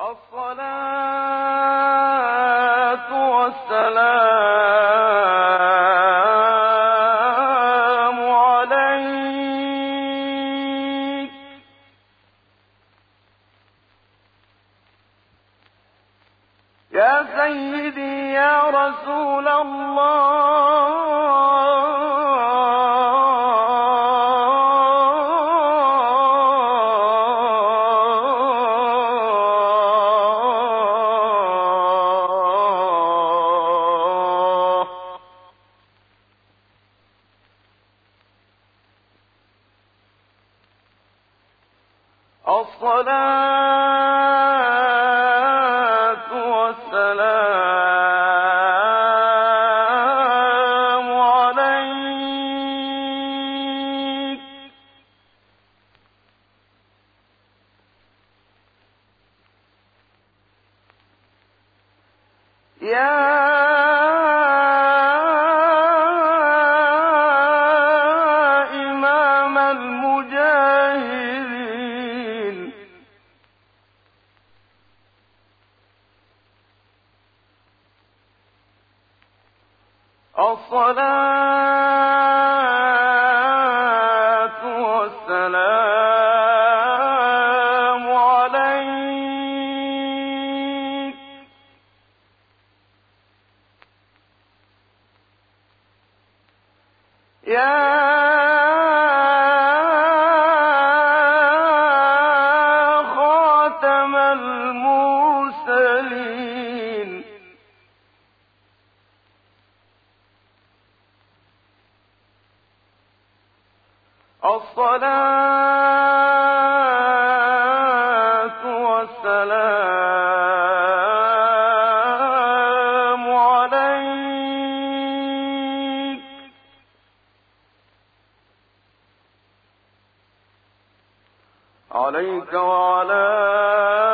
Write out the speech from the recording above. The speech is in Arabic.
الصلاة والسلام عليك. يا سيدي يا رسول الله. الصلاة والسلام عليك. يا الصلاة والسلام عليك. يا خاتم الصلاة والسلام عليك. عليك وعلى